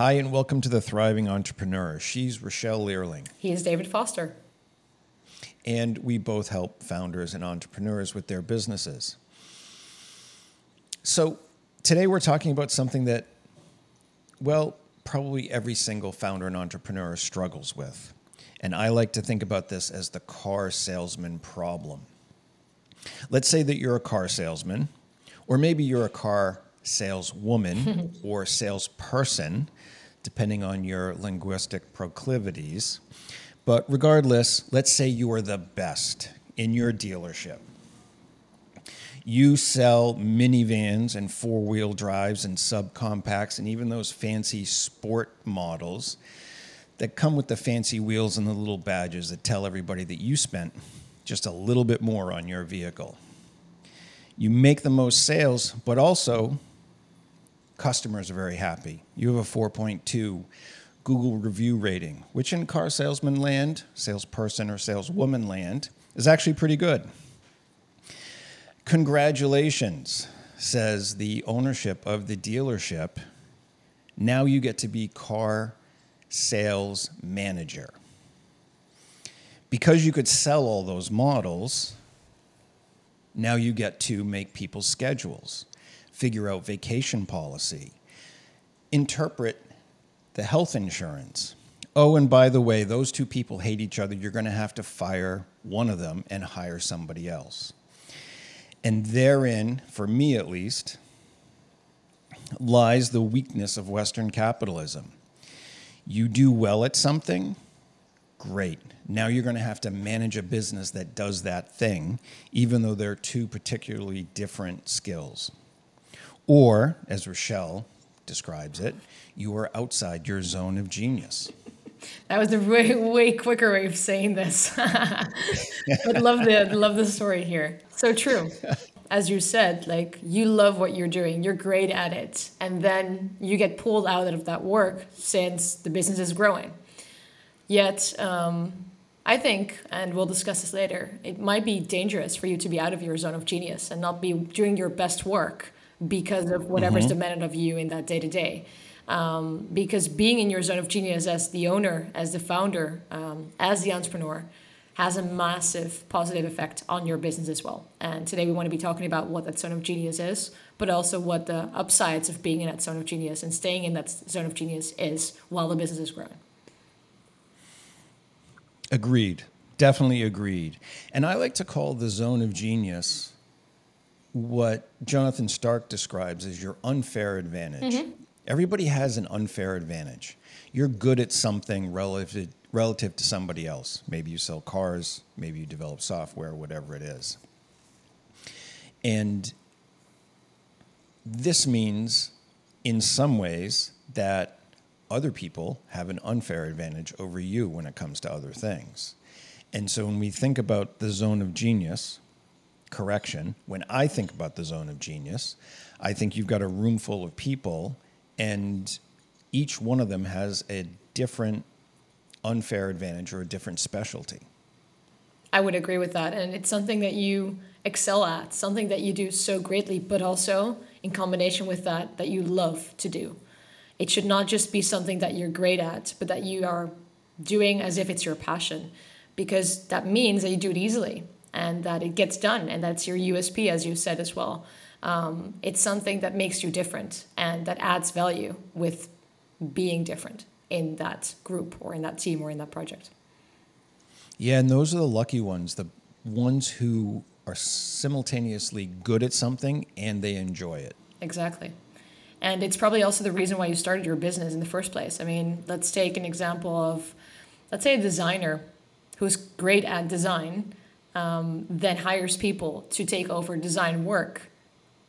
Hi, and welcome to the Thriving Entrepreneur. She's Rachelle Leerling. He is David Foster. And we both help founders and entrepreneurs with their businesses. So, today we're talking about something that, well, probably every single founder and entrepreneur struggles with. And I like to think about this as the car salesman problem. Let's say that you're a car salesman, or maybe you're a car saleswoman or salesperson, depending on your linguistic proclivities. But regardless, let's say you are the best in your dealership. You sell minivans and four wheel drives and subcompacts and even those fancy sport models that come with the fancy wheels and the little badges that tell everybody that you spent just a little bit more on your vehicle. You make the most sales, but also customers are very happy. You have a 4.2 Google review rating, which in car salesman land, salesperson or saleswoman land, is actually pretty good. Congratulations, says the ownership of the dealership. Now you get to be car sales manager. Because you could sell all those models, now you get to make people's schedules figure out vacation policy, interpret the health insurance. Oh, and by the way, those two people hate each other. You're going to have to fire one of them and hire somebody else. And therein, for me at least, lies the weakness of Western capitalism. You do well at something, great. Now you're going to have to manage a business that does that thing, even though they're two particularly different skills. Or, as Rachelle describes it, you are outside your zone of genius. That was a way, way quicker way of saying this. but love the love the story here. So true. As you said, like you love what you're doing, you're great at it, and then you get pulled out of that work since the business is growing. Yet, um, I think, and we'll discuss this later, it might be dangerous for you to be out of your zone of genius and not be doing your best work because of whatever's mm-hmm. demanded of you in that day to day. Because being in your zone of genius as the owner, as the founder, um, as the entrepreneur, has a massive positive effect on your business as well. And today we want to be talking about what that zone of genius is, but also what the upsides of being in that zone of genius and staying in that zone of genius is while the business is growing. Agreed. Definitely agreed. And I like to call the zone of genius what Jonathan Stark describes as your unfair advantage. Mm-hmm. Everybody has an unfair advantage. You're good at something relative relative to somebody else. Maybe you sell cars, maybe you develop software, whatever it is. And this means in some ways that other people have an unfair advantage over you when it comes to other things. And so when we think about the zone of genius, correction. When I think about the zone of genius, I think you've got a room full of people, and each one of them has a different unfair advantage or a different specialty. I would agree with that. And it's something that you excel at, something that you do so greatly, but also in combination with that, that you love to do. It should not just be something that you're great at, but that you are doing as if it's your passion, because that means that you do it easily and that it gets done and that's your usp as you said as well. Um, it's something that makes you different and that adds value with being different in that group or in that team or in that project. Yeah and those are the lucky ones the ones who are simultaneously good at something and they enjoy it. Exactly. And it's probably also the reason why you started your business in the first place. I mean let's take an example of let's say a designer who's great at design um, then hires people to take over design work,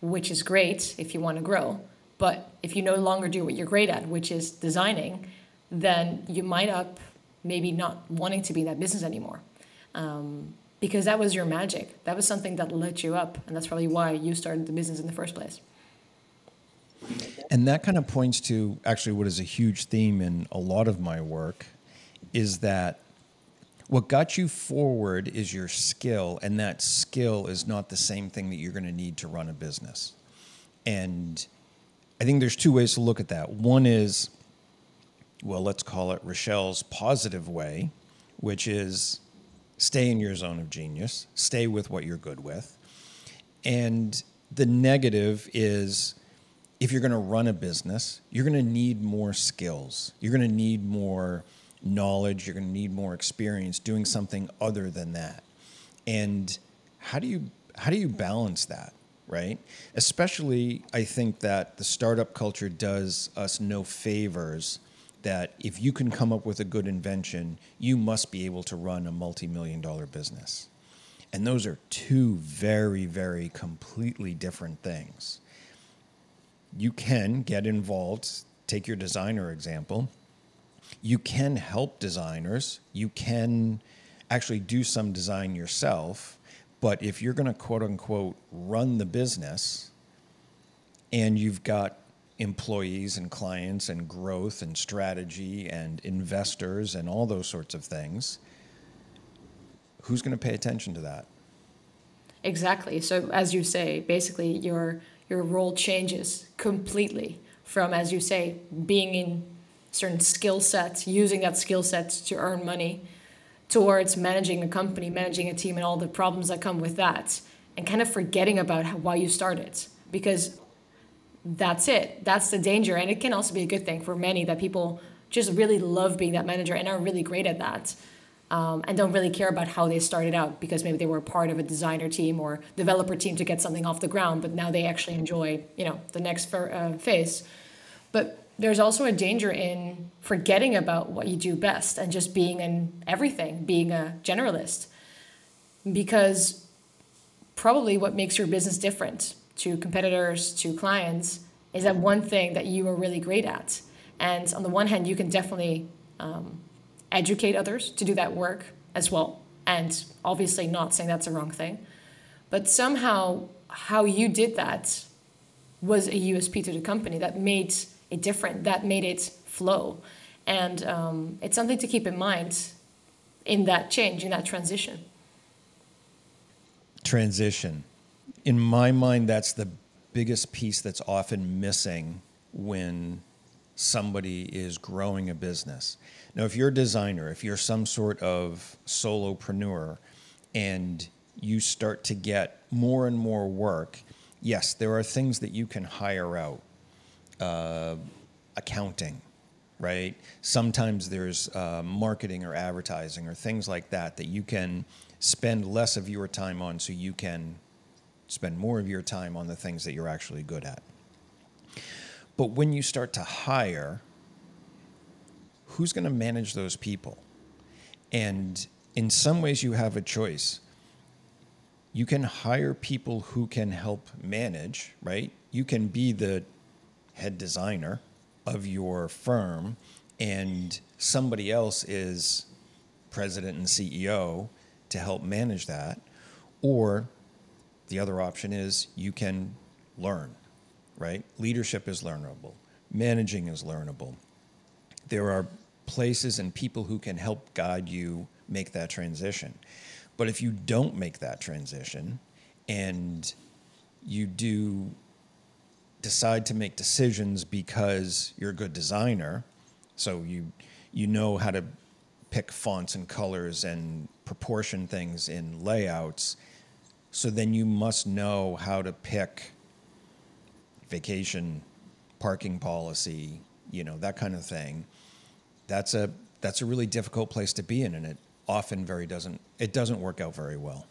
which is great if you want to grow. But if you no longer do what you're great at, which is designing, then you might up maybe not wanting to be in that business anymore. Um, because that was your magic. That was something that lit you up. And that's probably why you started the business in the first place. And that kind of points to actually what is a huge theme in a lot of my work is that what got you forward is your skill, and that skill is not the same thing that you're going to need to run a business. And I think there's two ways to look at that. One is well, let's call it Rachelle's positive way, which is stay in your zone of genius, stay with what you're good with. And the negative is if you're going to run a business, you're going to need more skills. You're going to need more knowledge. You're going to need more experience doing something other than that. And how do you how do you balance that, right? Especially, I think that the startup culture does us no favors. That if you can come up with a good invention, you must be able to run a multi-million dollar business. And those are two very, very completely different things. You can get involved, take your designer example. You can help designers. You can actually do some design yourself. But if you're going to quote unquote run the business and you've got employees and clients and growth and strategy and investors and all those sorts of things, who's going to pay attention to that? Exactly. So as you say, basically your your role changes completely from as you say being in certain skill sets, using that skill set to earn money towards managing a company, managing a team and all the problems that come with that and kind of forgetting about how, why you started because that's it. That's the danger and it can also be a good thing for many that people just really love being that manager and are really great at that um, and don't really care about how they started out because maybe they were part of a designer team or developer team to get something off the ground, but now they actually enjoy, you know, the next uh, phase. But there's also a danger in forgetting about what you do best and just being in everything, being a generalist. Because probably what makes your business different to competitors, to clients, is that one thing that you are really great at. And on the one hand, you can definitely um, educate others to do that work as well. And obviously, not saying that's a wrong thing, but somehow how you did that was a USP to the company that made different, that made it flow. And um, it's something to keep in mind in that change, in that transition. Transition. In my mind, that's the biggest piece that's often missing when somebody is growing a business. Now, if you're a designer, if you're some sort of solopreneur, and you start to get more and more work, yes, there are things that you can hire out. Uh, accounting, right? Sometimes there's uh, marketing or advertising or things like that that you can spend less of your time on so you can spend more of your time on the things that you're actually good at. But when you start to hire, who's going to manage those people? And in some ways, you have a choice. You can hire people who can help manage, right? You can be the head designer of your firm, and somebody else is president and CEO to help manage that. Or the other option is you can learn, right? Leadership is learnable, managing is learnable. There are places and people who can help guide you make that transition. But if you don't make that transition and you do decide to make decisions because you're a good designer, so you you know how to pick fonts and colors and proportion things in layouts, so then you must know how to pick vacation parking policy, you know, that kind of thing. That's a that's a really difficult place to be in, and it often very doesn't it doesn't work out very well.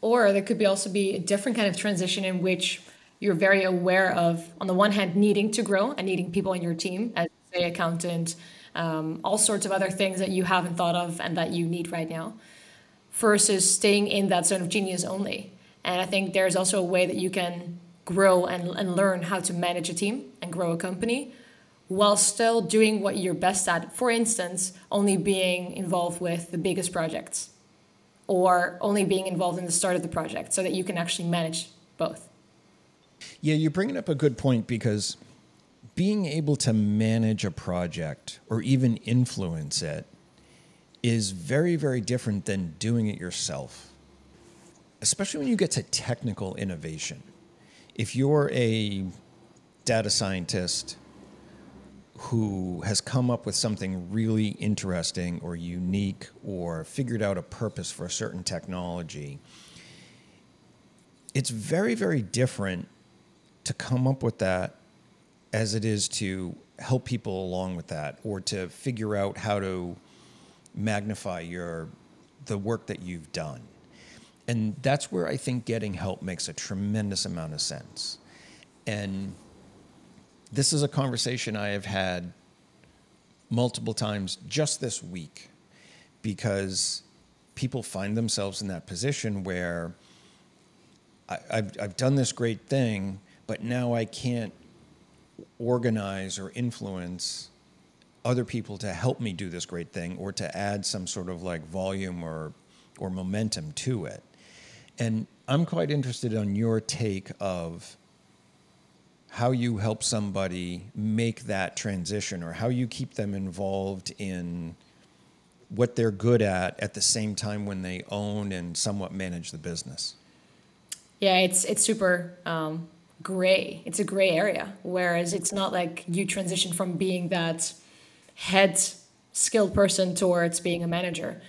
Or there could be also be a different kind of transition in which you're very aware of, on the one hand, needing to grow and needing people in your team, as say accountant, um, all sorts of other things that you haven't thought of and that you need right now, versus staying in that zone of genius only. And I think there's also a way that you can grow and, and learn how to manage a team and grow a company while still doing what you're best at. For instance, only being involved with the biggest projects or only being involved in the start of the project so that you can actually manage both. Yeah, you're bringing up a good point because being able to manage a project or even influence it is very, very different than doing it yourself, especially when you get to technical innovation. If you're a data scientist who has come up with something really interesting or unique or figured out a purpose for a certain technology, it's very, very different come up with that as it is to help people along with that or to figure out how to magnify your the work that you've done. And that's where I think getting help makes a tremendous amount of sense. And this is a conversation I have had multiple times just this week because people find themselves in that position where I, have I've done this great thing, but now I can't organize or influence other people to help me do this great thing or to add some sort of like volume or or momentum to it. And I'm quite interested on your take of how you help somebody make that transition or how you keep them involved in what they're good at at the same time when they own and somewhat manage the business. Yeah, it's it's super um, gray. It's a gray area. Whereas it's not like you transition from being that head skilled person towards being a manager.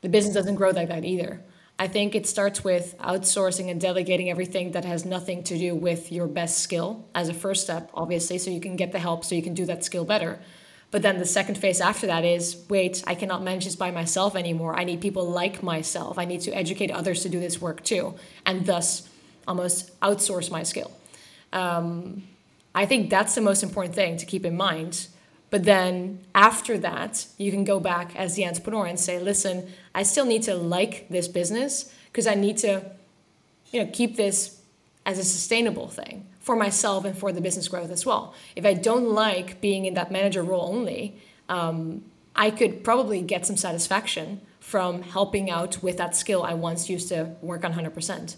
The business doesn't grow like that either. I think it starts with outsourcing and delegating everything that has nothing to do with your best skill as a first step, obviously, so you can get the help so you can do that skill better. But then the second phase after that is wait, I cannot manage this by myself anymore. I need people like myself. I need to educate others to do this work too, and thus almost outsource my skill. Um, I think that's the most important thing to keep in mind but then after that, you can go back as the entrepreneur and say, listen, I still need to like this business because I need to, you know, keep this as a sustainable thing for myself and for the business growth as well. If I don't like being in that manager role only, um, I could probably get some satisfaction from helping out with that skill I once used to work on 100%.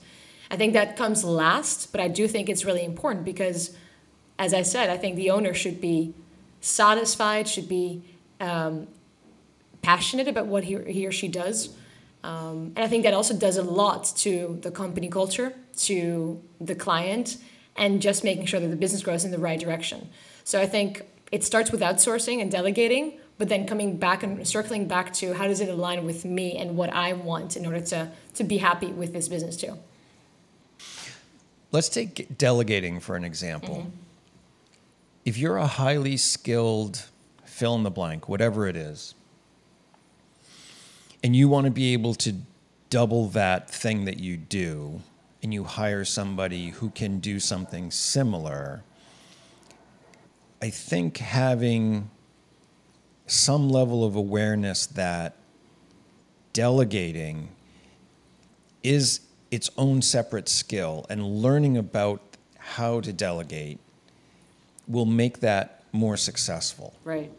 I think that comes last, but I do think it's really important because, as I said, I think the owner should be satisfied, should be um, passionate about what he, or she does. Um, and I think that also does a lot to the company culture, to the client, and just making sure that the business grows in the right direction. So I think it starts with outsourcing and delegating, but then coming back and circling back to how does it align with me and what I want in order to, to be happy with this business too. Let's take delegating for an example. Mm-hmm if you're a highly skilled fill in the blank, whatever it is, and you want to be able to double that thing that you do, and you hire somebody who can do something similar, I think having some level of awareness that delegating is its own separate skill and learning about how to delegate will make that more successful. Right.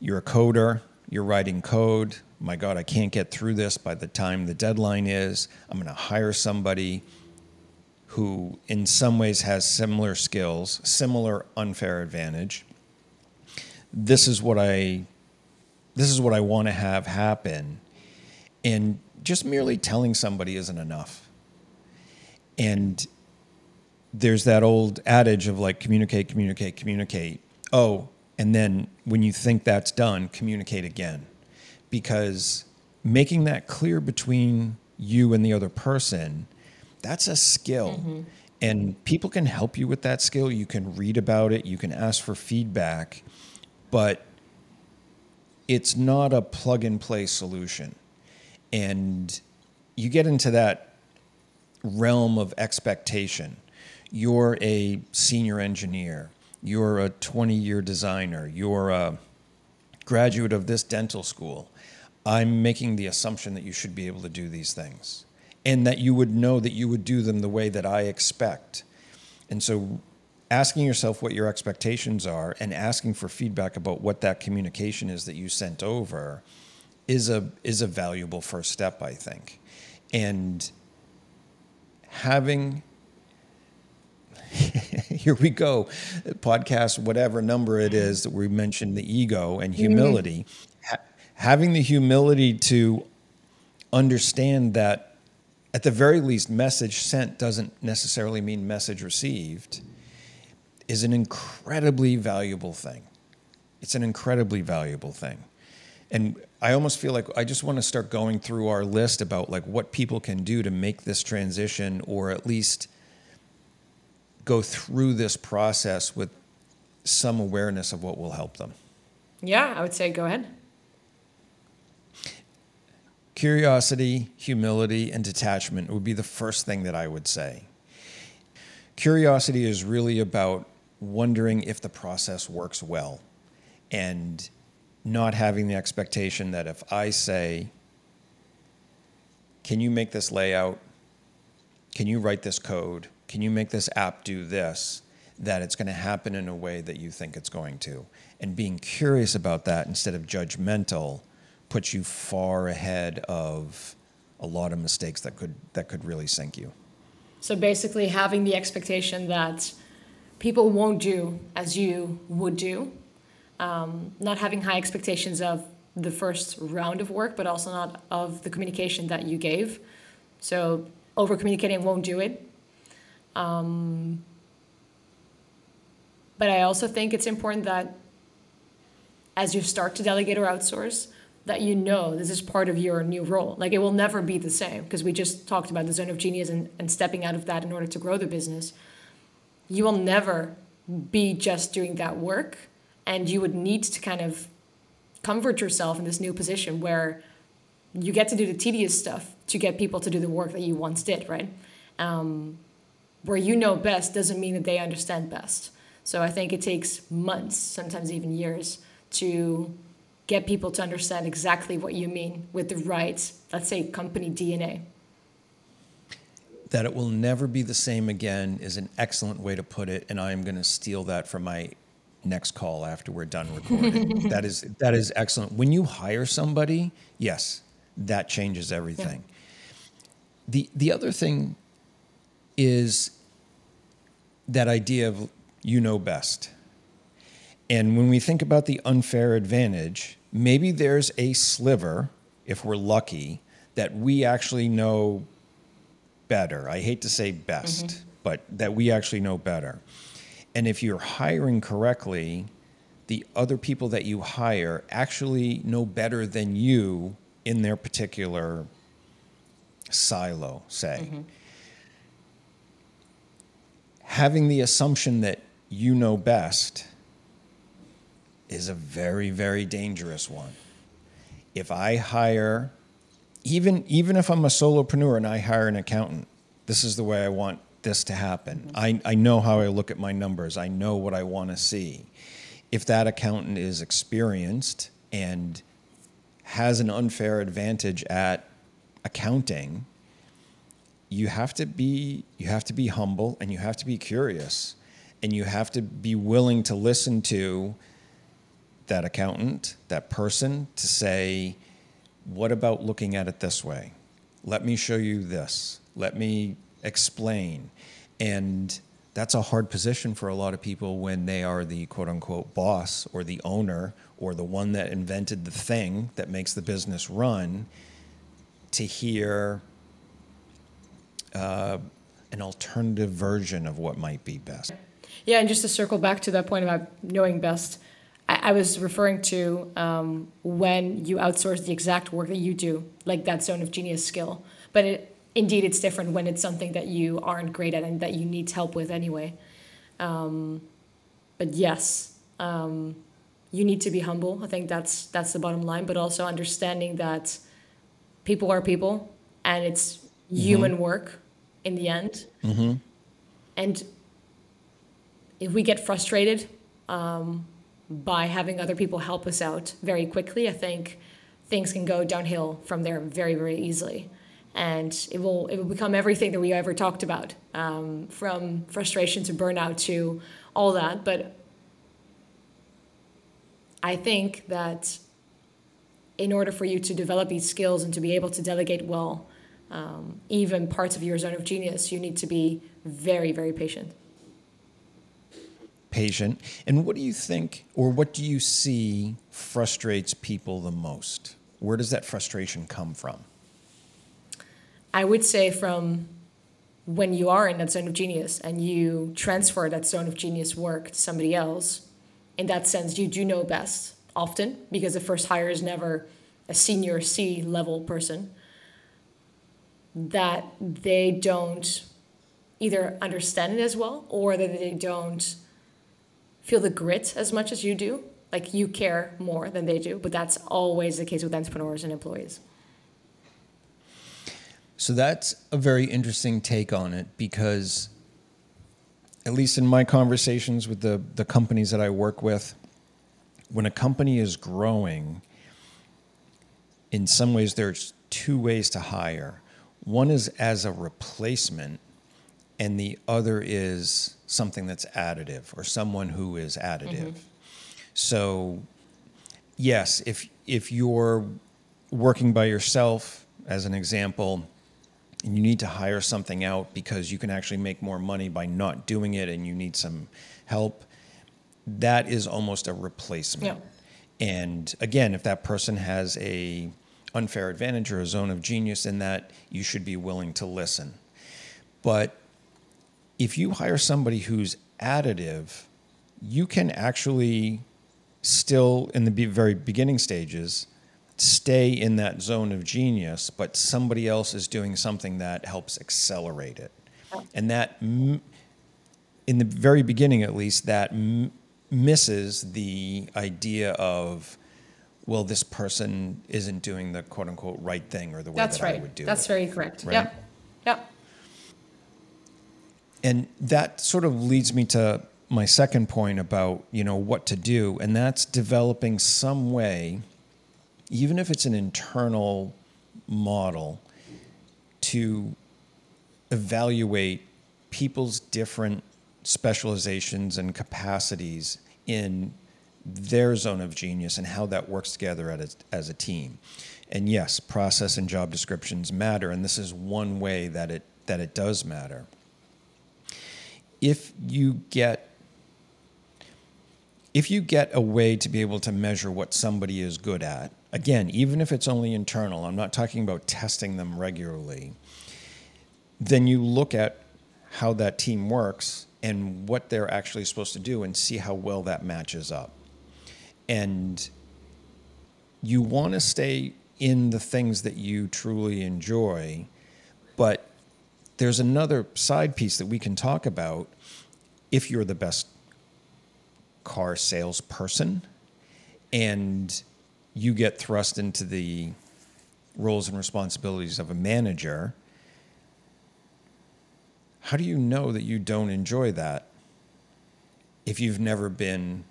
You're a coder, you're writing code. My God, I can't get through this by the time the deadline is. I'm going to hire somebody who, in some ways, has similar skills, similar unfair advantage. This is what I, this is what I want to have happen, and just merely telling somebody isn't enough. And there's that old adage of like communicate, communicate, communicate. Oh, and then when you think that's done, communicate again. Because making that clear between you and the other person, that's a skill. Mm-hmm. And people can help you with that skill. You can read about it, you can ask for feedback, but it's not a plug and play solution. And you get into that realm of expectation you're a senior engineer, you're a 20 year designer, you're a graduate of this dental school. I'm making the assumption that you should be able to do these things and that you would know that you would do them the way that I expect. And so asking yourself what your expectations are and asking for feedback about what that communication is that you sent over is a is a valuable first step, I think. And having here we go, podcast, whatever number it is that we mentioned the ego and mm-hmm. humility. Mm-hmm. Ha- having the humility to understand that at the very least, message sent doesn't necessarily mean message received is an incredibly valuable thing. It's an incredibly valuable thing. And I almost feel like I just want to start going through our list about like what people can do to make this transition or at least go through this process with some awareness of what will help them. Yeah, I would say go ahead. Curiosity, humility, and detachment would be the first thing that I would say. Curiosity is really about wondering if the process works well and not having the expectation that if I say, Can you make this layout? Can you write this code? Can you make this app do this? That it's going to happen in a way that you think it's going to. And being curious about that instead of judgmental puts you far ahead of a lot of mistakes that could that could really sink you. So basically having the expectation that people won't do as you would do um, not having high expectations of the first round of work, but also not of the communication that you gave. So over communicating won't do it. Um, but I also think it's important that as you start to delegate or outsource, that you know this is part of your new role. Like it will never be the same because we just talked about the zone of genius and, and stepping out of that in order to grow the business. You will never be just doing that work and you would need to kind of comfort yourself in this new position where you get to do the tedious stuff to get people to do the work that you once did, right? Um, where you know best doesn't mean that they understand best. So I think it takes months, sometimes even years, to get people to understand exactly what you mean with the right, let's say, company DNA. That it will never be the same again is an excellent way to put it, and I am going to steal that from my next call after we're done recording. that is that is excellent. When you hire somebody, yes, that changes everything. Yeah. The the other thing is that idea of you know best. And when we think about the unfair advantage, maybe there's a sliver, if we're lucky, that we actually know better. I hate to say best, mm-hmm. but that we actually know better. And if you're hiring correctly, the other people that you hire actually know better than you in their particular silo, say. Mm-hmm. Having the assumption that you know best is a very, very dangerous one. If I hire, even, even if I'm a solopreneur and I hire an accountant, this is the way I want this to happen. I, I know how I look at my numbers. I know what I want to see. If that accountant is experienced and has an unfair advantage at accounting, you have to be you have to be humble and you have to be curious and you have to be willing to listen to that accountant, that person to say, what about looking at it this way? Let me show you this. Let me explain. And that's a hard position for a lot of people when they are the quote unquote boss or the owner or the one that invented the thing that makes the business run to hear uh, an alternative version of what might be best. Yeah, and just to circle back to that point about knowing best, I, I was referring to um, when you outsource the exact work that you do, like that zone of genius skill. But it, indeed it's different when it's something that you aren't great at and that you need help with anyway um, but yes um, you need to be humble i think that's that's the bottom line but also understanding that people are people and it's mm-hmm. human work in the end mm-hmm. and if we get frustrated um, by having other people help us out very quickly i think things can go downhill from there very very easily and it will it will become everything that we ever talked about, um, from frustration to burnout to all that. But I think that in order for you to develop these skills and to be able to delegate well, um, even parts of your zone of genius, you need to be very very patient. Patient. And what do you think, or what do you see frustrates people the most? Where does that frustration come from? I would say from when you are in that zone of genius and you transfer that zone of genius work to somebody else in that sense, you do know best often because the first hire is never a senior C level person. That they don't either understand it as well or that they don't feel the grit as much as you do. Like you care more than they do, but that's always the case with entrepreneurs and employees. So that's a very interesting take on it because, at least in my conversations with the, the companies that I work with, when a company is growing, in some ways there's two ways to hire. One is as a replacement, and the other is something that's additive or someone who is additive. Mm-hmm. So, yes, if if you're working by yourself, as an example, and you need to hire something out because you can actually make more money by not doing it, and you need some help, that is almost a replacement. Yeah. And again, if that person has a unfair advantage or a zone of genius in that, you should be willing to listen. But if you hire somebody who's additive, you can actually still in the very beginning stages stay in that zone of genius, but somebody else is doing something that helps accelerate it. And that, in the very beginning at least, that misses the idea of, well, this person isn't doing the quote unquote right thing or the way That's that I would do That's it. very correct. Right? Yep. Yep. and that sort of leads me to my second point about you know what to do and that's developing some way even if it's an internal model to evaluate people's different specializations and capacities in their zone of genius and how that works together as, as a team. And yes process and job descriptions matter and this is one way that it that it does matter. If you get if you get a way to be able to measure what somebody is good at again even if it's only internal i'm not talking about testing them regularly then you look at how that team works and what they're actually supposed to do and see how well that matches up. And you want to stay in the things that you truly enjoy but there's another side piece that we can talk about if you're the best car salesperson. And you get thrust into the roles and responsibilities of a manager, how do you know that you don't enjoy that if you've never been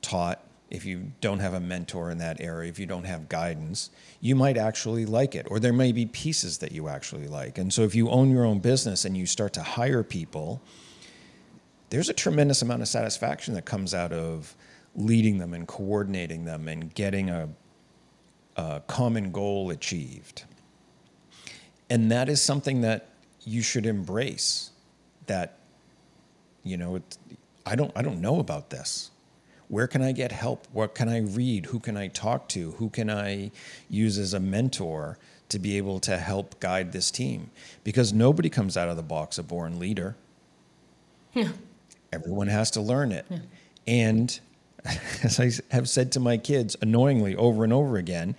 taught, if you don't have a mentor in that area, if you don't have guidance, you might actually like it, or there may be pieces that you actually like. And so if you own your own business and you start to hire people, there's a tremendous amount of satisfaction that comes out of leading them and coordinating them and getting a, a common goal achieved. And that is something that you should embrace. That, you know, it, I don't, I don't know about this. Where can I get help? What can I read? Who can I talk to? Who can I use as a mentor to be able to help guide this team? Because nobody comes out of the box a born leader. Yeah. Everyone has to learn it. And as I have said to my kids annoyingly over and over again,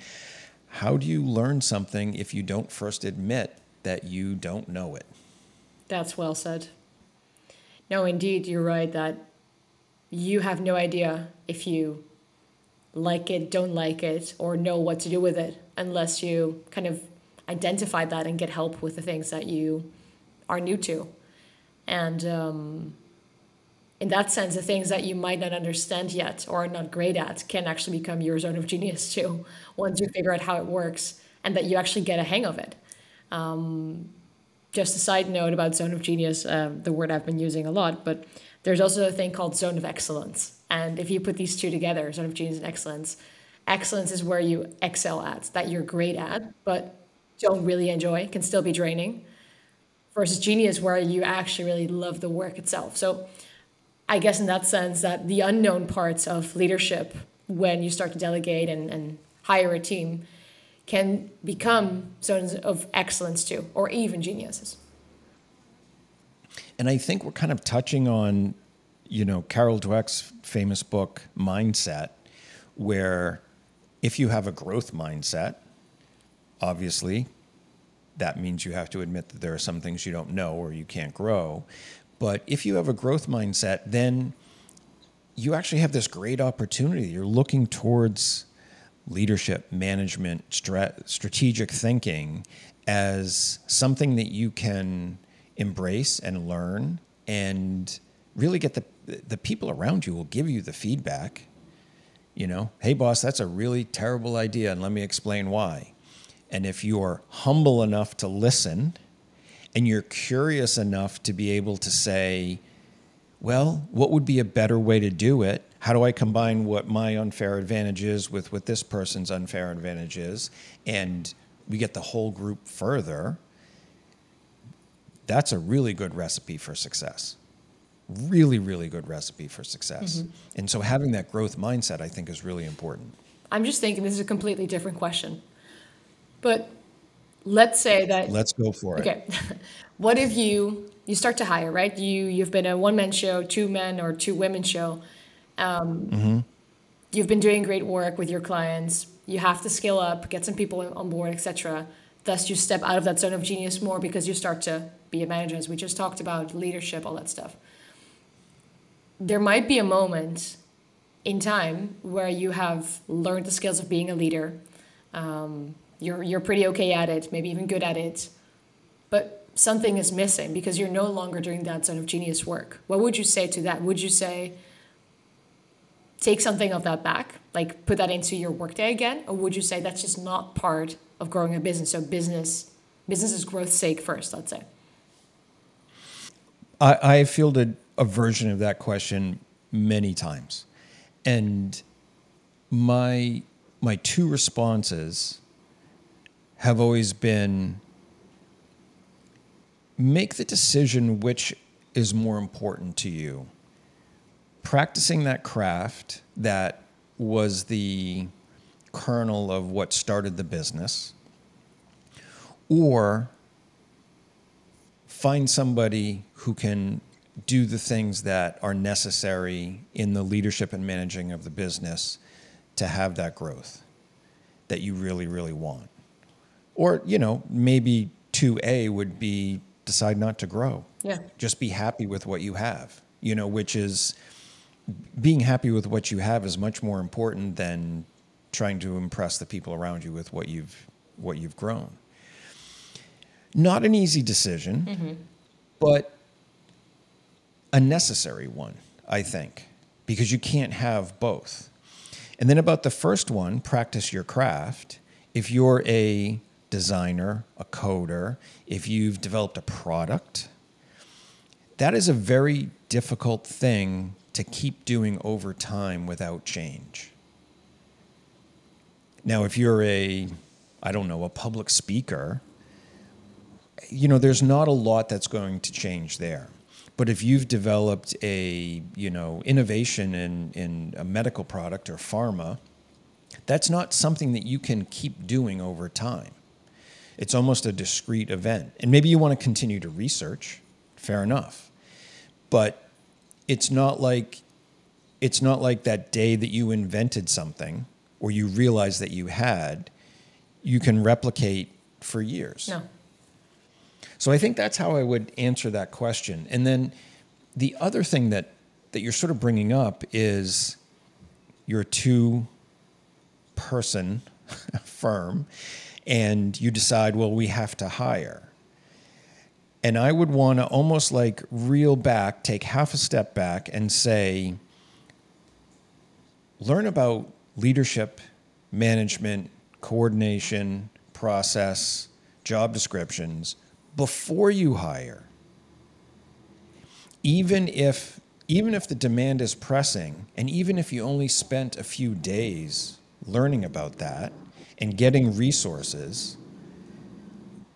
how do you learn something if you don't first admit that you don't know it? That's well said. No, indeed, you're right that you have no idea if you like it, don't like it, or know what to do with it unless you kind of identify that and get help with the things that you are new to. And um, in that sense, the things that you might not understand yet or are not great at can actually become your zone of genius too once you figure out how it works and that you actually get a hang of it. Um, just a side note about zone of genius, um, the word I've been using a lot, but there's also a thing called zone of excellence. And if you put these two together, zone of genius and excellence, excellence is where you excel at, that you're great at, but don't really enjoy, can still be draining, versus genius, where you actually really love the work itself. So I guess in that sense, that the unknown parts of leadership, when you start to delegate and, and hire a team, can become zones of excellence too, or even geniuses. And I think we're kind of touching on you know, Carol Dweck's famous book, Mindset, where if you have a growth mindset, obviously that means you have to admit that there are some things you don't know or you can't grow. But if you have a growth mindset, then you actually have this great opportunity. You're looking towards leadership, management, stra- strategic thinking as something that you can embrace and learn and really get the the people around you will give you the feedback. You know, hey boss, that's a really terrible idea and let me explain why. And if you're humble enough to listen and you're curious enough to be able to say, well, what would be a better way to do it? How do I combine what my unfair advantage is with what this person's unfair advantage is? And we get the whole group further. That's a really good recipe for success. Really, really good recipe for success. Mm-hmm. And so having that growth mindset, I think, is really important. I'm just thinking this is a completely different question. But let's say that let's go for it. Okay. what if you you start to hire, right? You you've been a one man show, two men or two women show. Um, mm-hmm. You've been doing great work with your clients. You have to scale up, get some people on board, etc. Thus, you step out of that zone of genius more because you start to be a manager, as we just talked about, leadership, all that stuff. There might be a moment in time where you have learned the skills of being a leader. Um, you're you're pretty okay at it, maybe even good at it, but something is missing because you're no longer doing that sort of genius work. What would you say to that? Would you say take something of that back, like put that into your workday again, or would you say that's just not part of growing a business? So business business is growth sake first, let's say. I, I fielded a version of that question many times, and my my two responses have always been make the decision which is more important to you. Practicing that craft that was the kernel of what started the business, or find somebody who can do the things that are necessary in the leadership and managing of the business to have that growth that you really, really want. Or, you know, maybe 2A would be decide not to grow. Yeah. Just be happy with what you have, you know, which is being happy with what you have is much more important than trying to impress the people around you with what you've what you've grown. Not an easy decision, mm-hmm. but a necessary one, I think, because you can't have both. And then about the first one, practice your craft. If you're a designer, a coder, if you've developed a product, that is a very difficult thing to keep doing over time without change. Now, if you're a, I don't know, a public speaker, you know, there's not a lot that's going to change there. But if you've developed a, you know, innovation in, in a medical product or pharma, that's not something that you can keep doing over time. It's almost a discrete event. And maybe you want to continue to research, fair enough. But it's not like it's not like that day that you invented something or you realized that you had, you can replicate for years. No. So I think that's how I would answer that question. And then the other thing that that you're sort of bringing up is you're two person firm and you decide, well, we have to hire. And I would want to almost like reel back, take half a step back, and say, learn about leadership, management, coordination, process, job descriptions before you hire. Even if even if the demand is pressing and even if you only spent a few days learning about that, and getting resources,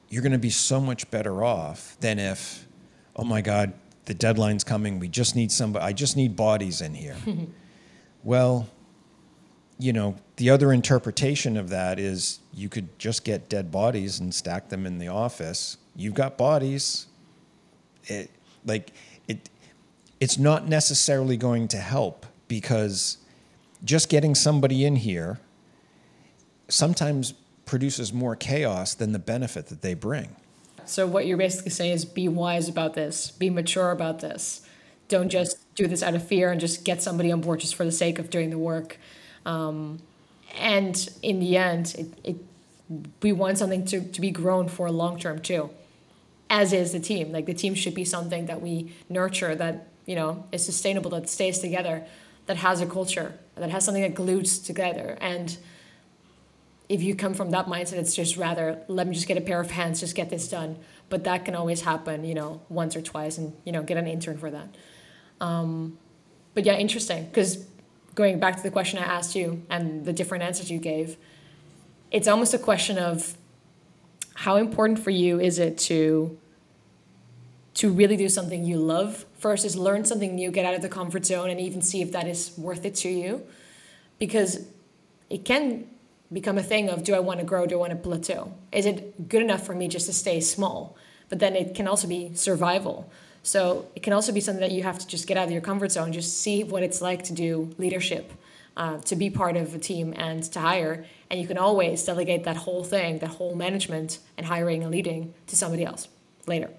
you're going to be so much better off than if, oh my God, the deadline's coming. We just need somebody. I just need bodies in here. well, you know, the other interpretation of that is you could just get dead bodies and stack them in the office. You've got bodies. It like it it's not necessarily going to help because just getting somebody in here sometimes produces more chaos than the benefit that they bring. So what you're basically saying is be wise about this, be mature about this. Don't just do this out of fear and just get somebody on board just for the sake of doing the work. Um, and in the end, it, it we want something to, to be grown for long term too, as is the team. Like the team should be something that we nurture that you know is sustainable, that stays together, that has a culture, that has something that glues together. And if you come from that mindset, it's just rather let me just get a pair of hands, just get this done. But that can always happen, you know, once or twice, and you know, get an intern for that. Um, but yeah, interesting because going back to the question I asked you and the different answers you gave, it's almost a question of how important for you is it to to really do something you love versus learn something new, get out of the comfort zone, and even see if that is worth it to you, because it can become a thing of do I want to grow, do I want to plateau? Is it good enough for me just to stay small? But then it can also be survival. So it can also be something that you have to just get out of your comfort zone, just see what it's like to do leadership, uh, to be part of a team and to hire. And you can always delegate that whole thing, that whole management and hiring and leading to somebody else later.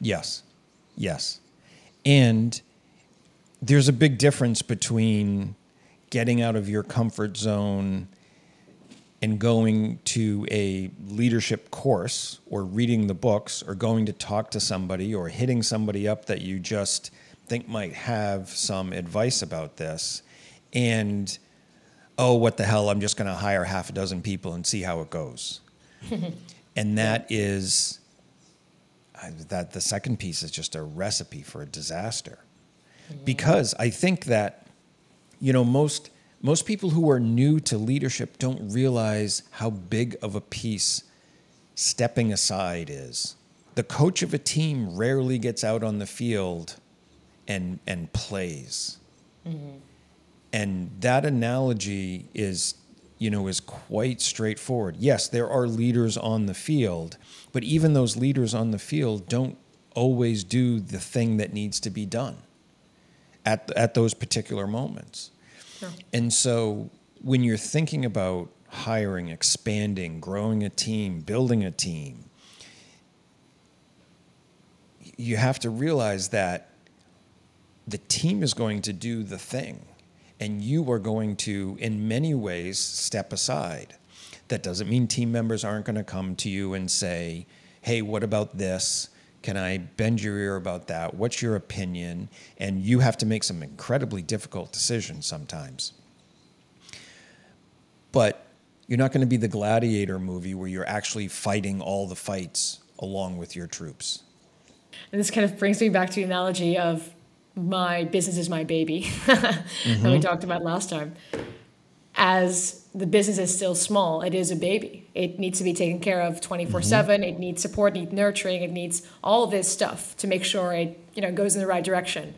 Yes. Yes. And there's a big difference between getting out of your comfort zone and going to a leadership course or reading the books or going to talk to somebody or hitting somebody up that you just think might have some advice about this and oh what the hell i'm just going to hire half a dozen people and see how it goes. And that is that the second piece is just a recipe for a disaster. Because i think that you know most most people who are new to leadership don't realize how big of a piece stepping aside is. The coach of a team rarely gets out on the field and and plays. Mm-hmm. And that analogy is you know is quite straightforward. Yes, there are leaders on the field, but even those leaders on the field don't always do the thing that needs to be done at at those particular moments. And so when you're thinking about hiring, expanding, growing a team, building a team, you have to realize that the team is going to do the thing and you are going to in many ways step aside. That doesn't mean team members aren't going to come to you and say hey what about this can I bend your ear about that? What's your opinion? And you have to make some incredibly difficult decisions sometimes. But you're not going to be the gladiator movie where you're actually fighting all the fights along with your troops. And this kind of brings me back to the analogy of my business is my baby mm-hmm. that we talked about last time. As the business is still small. It is a baby. It needs to be taken care of 24 mm-hmm. 7. It needs support, it needs nurturing, it needs all this stuff to make sure it you know, goes in the right direction.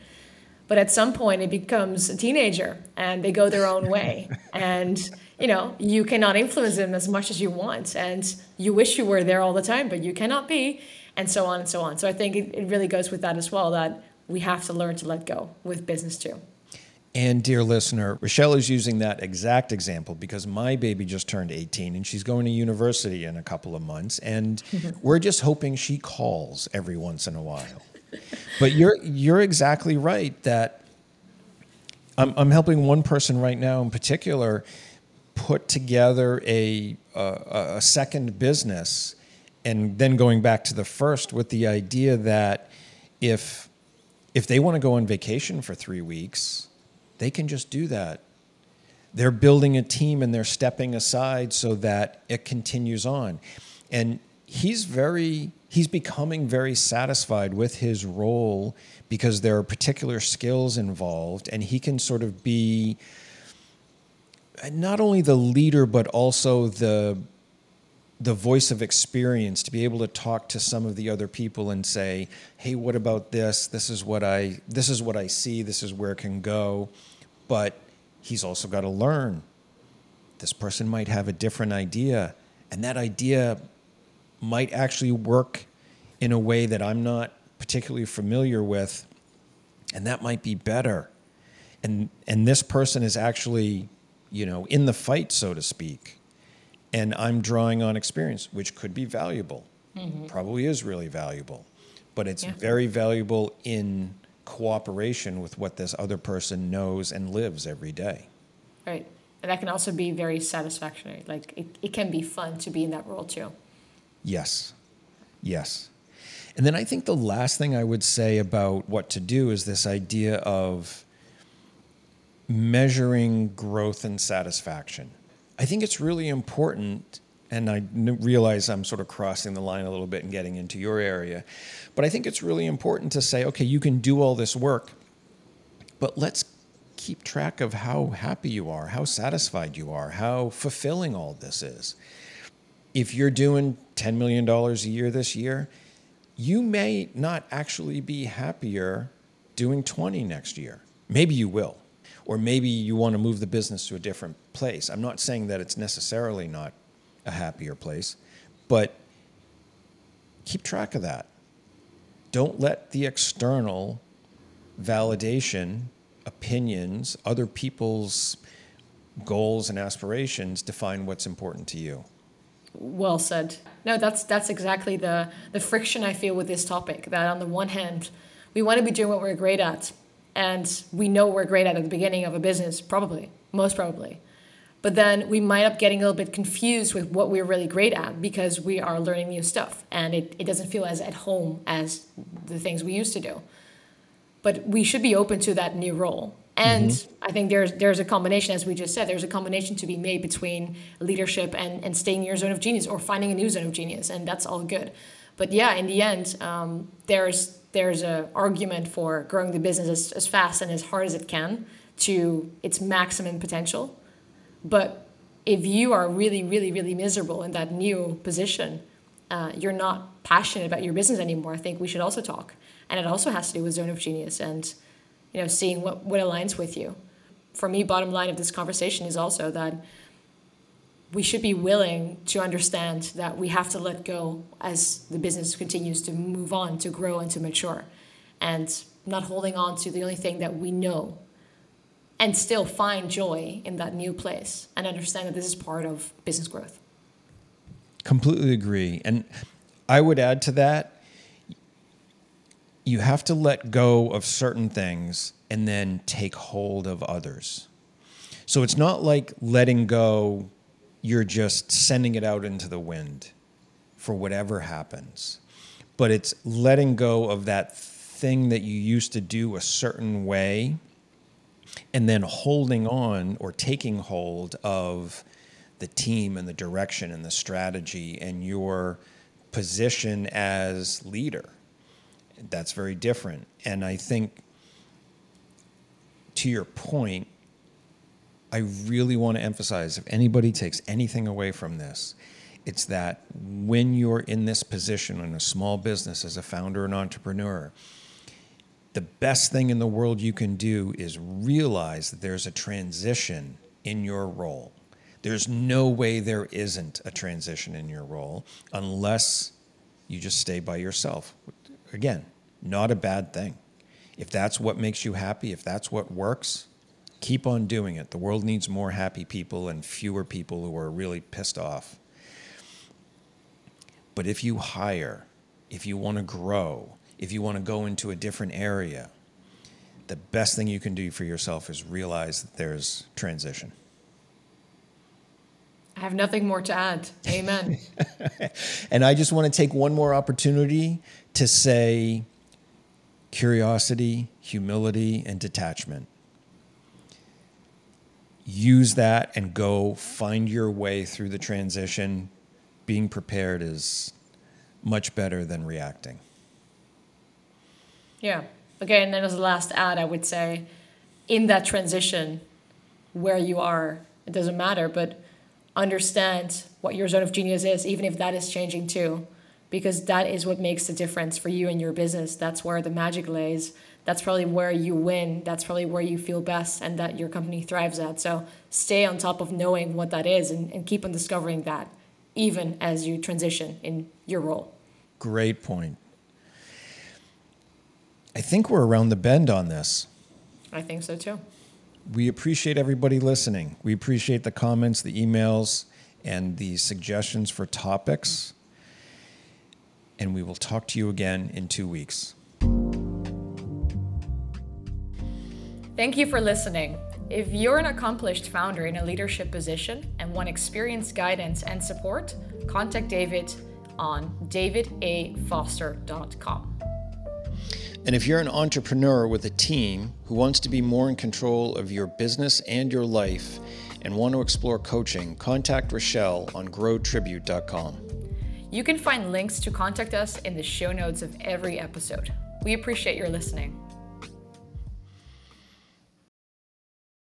But at some point, it becomes a teenager and they go their own way. and you know, you cannot influence them as much as you want. And you wish you were there all the time, but you cannot be, and so on and so on. So I think it, it really goes with that as well that we have to learn to let go with business too. And dear listener, Rachelle is using that exact example because my baby just turned 18 and she's going to university in a couple of months. And we're just hoping she calls every once in a while. But you're, you're exactly right that I'm, I'm helping one person right now in particular put together a, a, a second business and then going back to the first with the idea that if if they want to go on vacation for three weeks they can just do that. They're building a team and they're stepping aside so that it continues on. And he's very he's becoming very satisfied with his role because there are particular skills involved and he can sort of be not only the leader but also the the voice of experience to be able to talk to some of the other people and say hey what about this this is what i this is what i see this is where it can go but he's also got to learn. This person might have a different idea, and that idea might actually work in a way that I'm not particularly familiar with. and that might be better. And and this person is actually, you know, in the fight, so to speak. And I'm drawing on experience, which could be valuable. Mm-hmm. Probably is really valuable. But it's yeah. very valuable in cooperation with what this other person knows and lives every day. Right. And that can also be very satisfactory. Like it, it can be fun to be in that role too. Yes. Yes. And then I think the last thing I would say about what to do is this idea of measuring growth and satisfaction. I think it's really important, and I realize I'm sort of crossing the line a little bit and getting into your area, but I think it's really important to say, okay, you can do all this work, but let's keep track of how happy you are, how satisfied you are, how fulfilling all this is. If you're doing $10 million a year this year, you may not actually be happier doing 20 next year. Maybe you will. Or maybe you want to move the business to a different place. I'm not saying that it's necessarily not a happier place, but keep track of that. Don't let the external validation, opinions, other people's goals and aspirations define what's important to you. Well said. No, that's that's exactly the the friction I feel with this topic. That on the one hand, we want to be doing what we're great at, and we know we're great at at the beginning of a business, probably, most probably. But then we might up getting a little bit confused with what we're really great at because we are learning new stuff and it, it doesn't feel as at home as the things we used to do. But we should be open to that new role and mm-hmm. I think there's there's a combination, as we just said, there's a combination to be made between leadership and, and staying in your zone of genius or finding a new zone of genius, and that's all good. But yeah, in the end, um, there's there's a argument for growing the business as, as fast and as hard as it can to its maximum potential. But if you are really, really, really miserable in that new position, uh, you're not passionate about your business anymore. I think we should also talk, and it also has to do with zone of genius and you know, seeing what, what aligns with you. For me, bottom line of this conversation is also that we should be willing to understand that we have to let go as the business continues to move on, to grow, and to mature, and not holding on to the only thing that we know, and still find joy in that new place and understand that this is part of business growth. Completely agree. And I would add to that you have to let go of certain things and then take hold of others. So it's not like letting go, you're just sending it out into the wind for whatever happens. But it's letting go of that thing that you used to do a certain way and then holding on or taking hold of the team and the direction and the strategy and your position as leader that's very different. And I think, to your point, I really want to emphasize if anybody takes anything away from this, it's that when you're in this position in a small business as a founder and entrepreneur, the best thing in the world you can do is realize that there's a transition in your role. There's no way there isn't a transition in your role unless you just stay by yourself, Again, not a bad thing. If that's what makes you happy, if that's what works, keep on doing it. The world needs more happy people and fewer people who are really pissed off. But if you hire, if you want to grow, if you want to go into a different area, the best thing you can do for yourself is realize that there's transition. I have nothing more to add. Amen. and I just want to take one more opportunity to say curiosity, humility, and detachment. Use that and go find your way through the transition. Being prepared is much better than reacting. Yeah. Okay, and then as a last ad, I would say in that transition where you are, it doesn't matter, but understand what your zone of genius is, even if that is changing too because that is what makes the difference for you and your business. That's where the magic lays. That's probably where you win. That's probably where you feel best and that your company thrives at. So stay on top of knowing what that is and, and keep on discovering that, even as you transition in your role. Great point. I think we're around the bend on this. I think so too. We appreciate everybody listening. We appreciate the comments, the emails, and the suggestions for topics. And we will talk to you again in two weeks. Thank you for listening. If you're an accomplished founder in a leadership position and want experienced guidance and support, contact David on davidafoster.com. And if you're an entrepreneur with a team who wants to be more in control of your business and your life and want to explore coaching, contact Rachelle on growtribute.com. You can find links to contact us in the show notes of every episode. We appreciate your listening.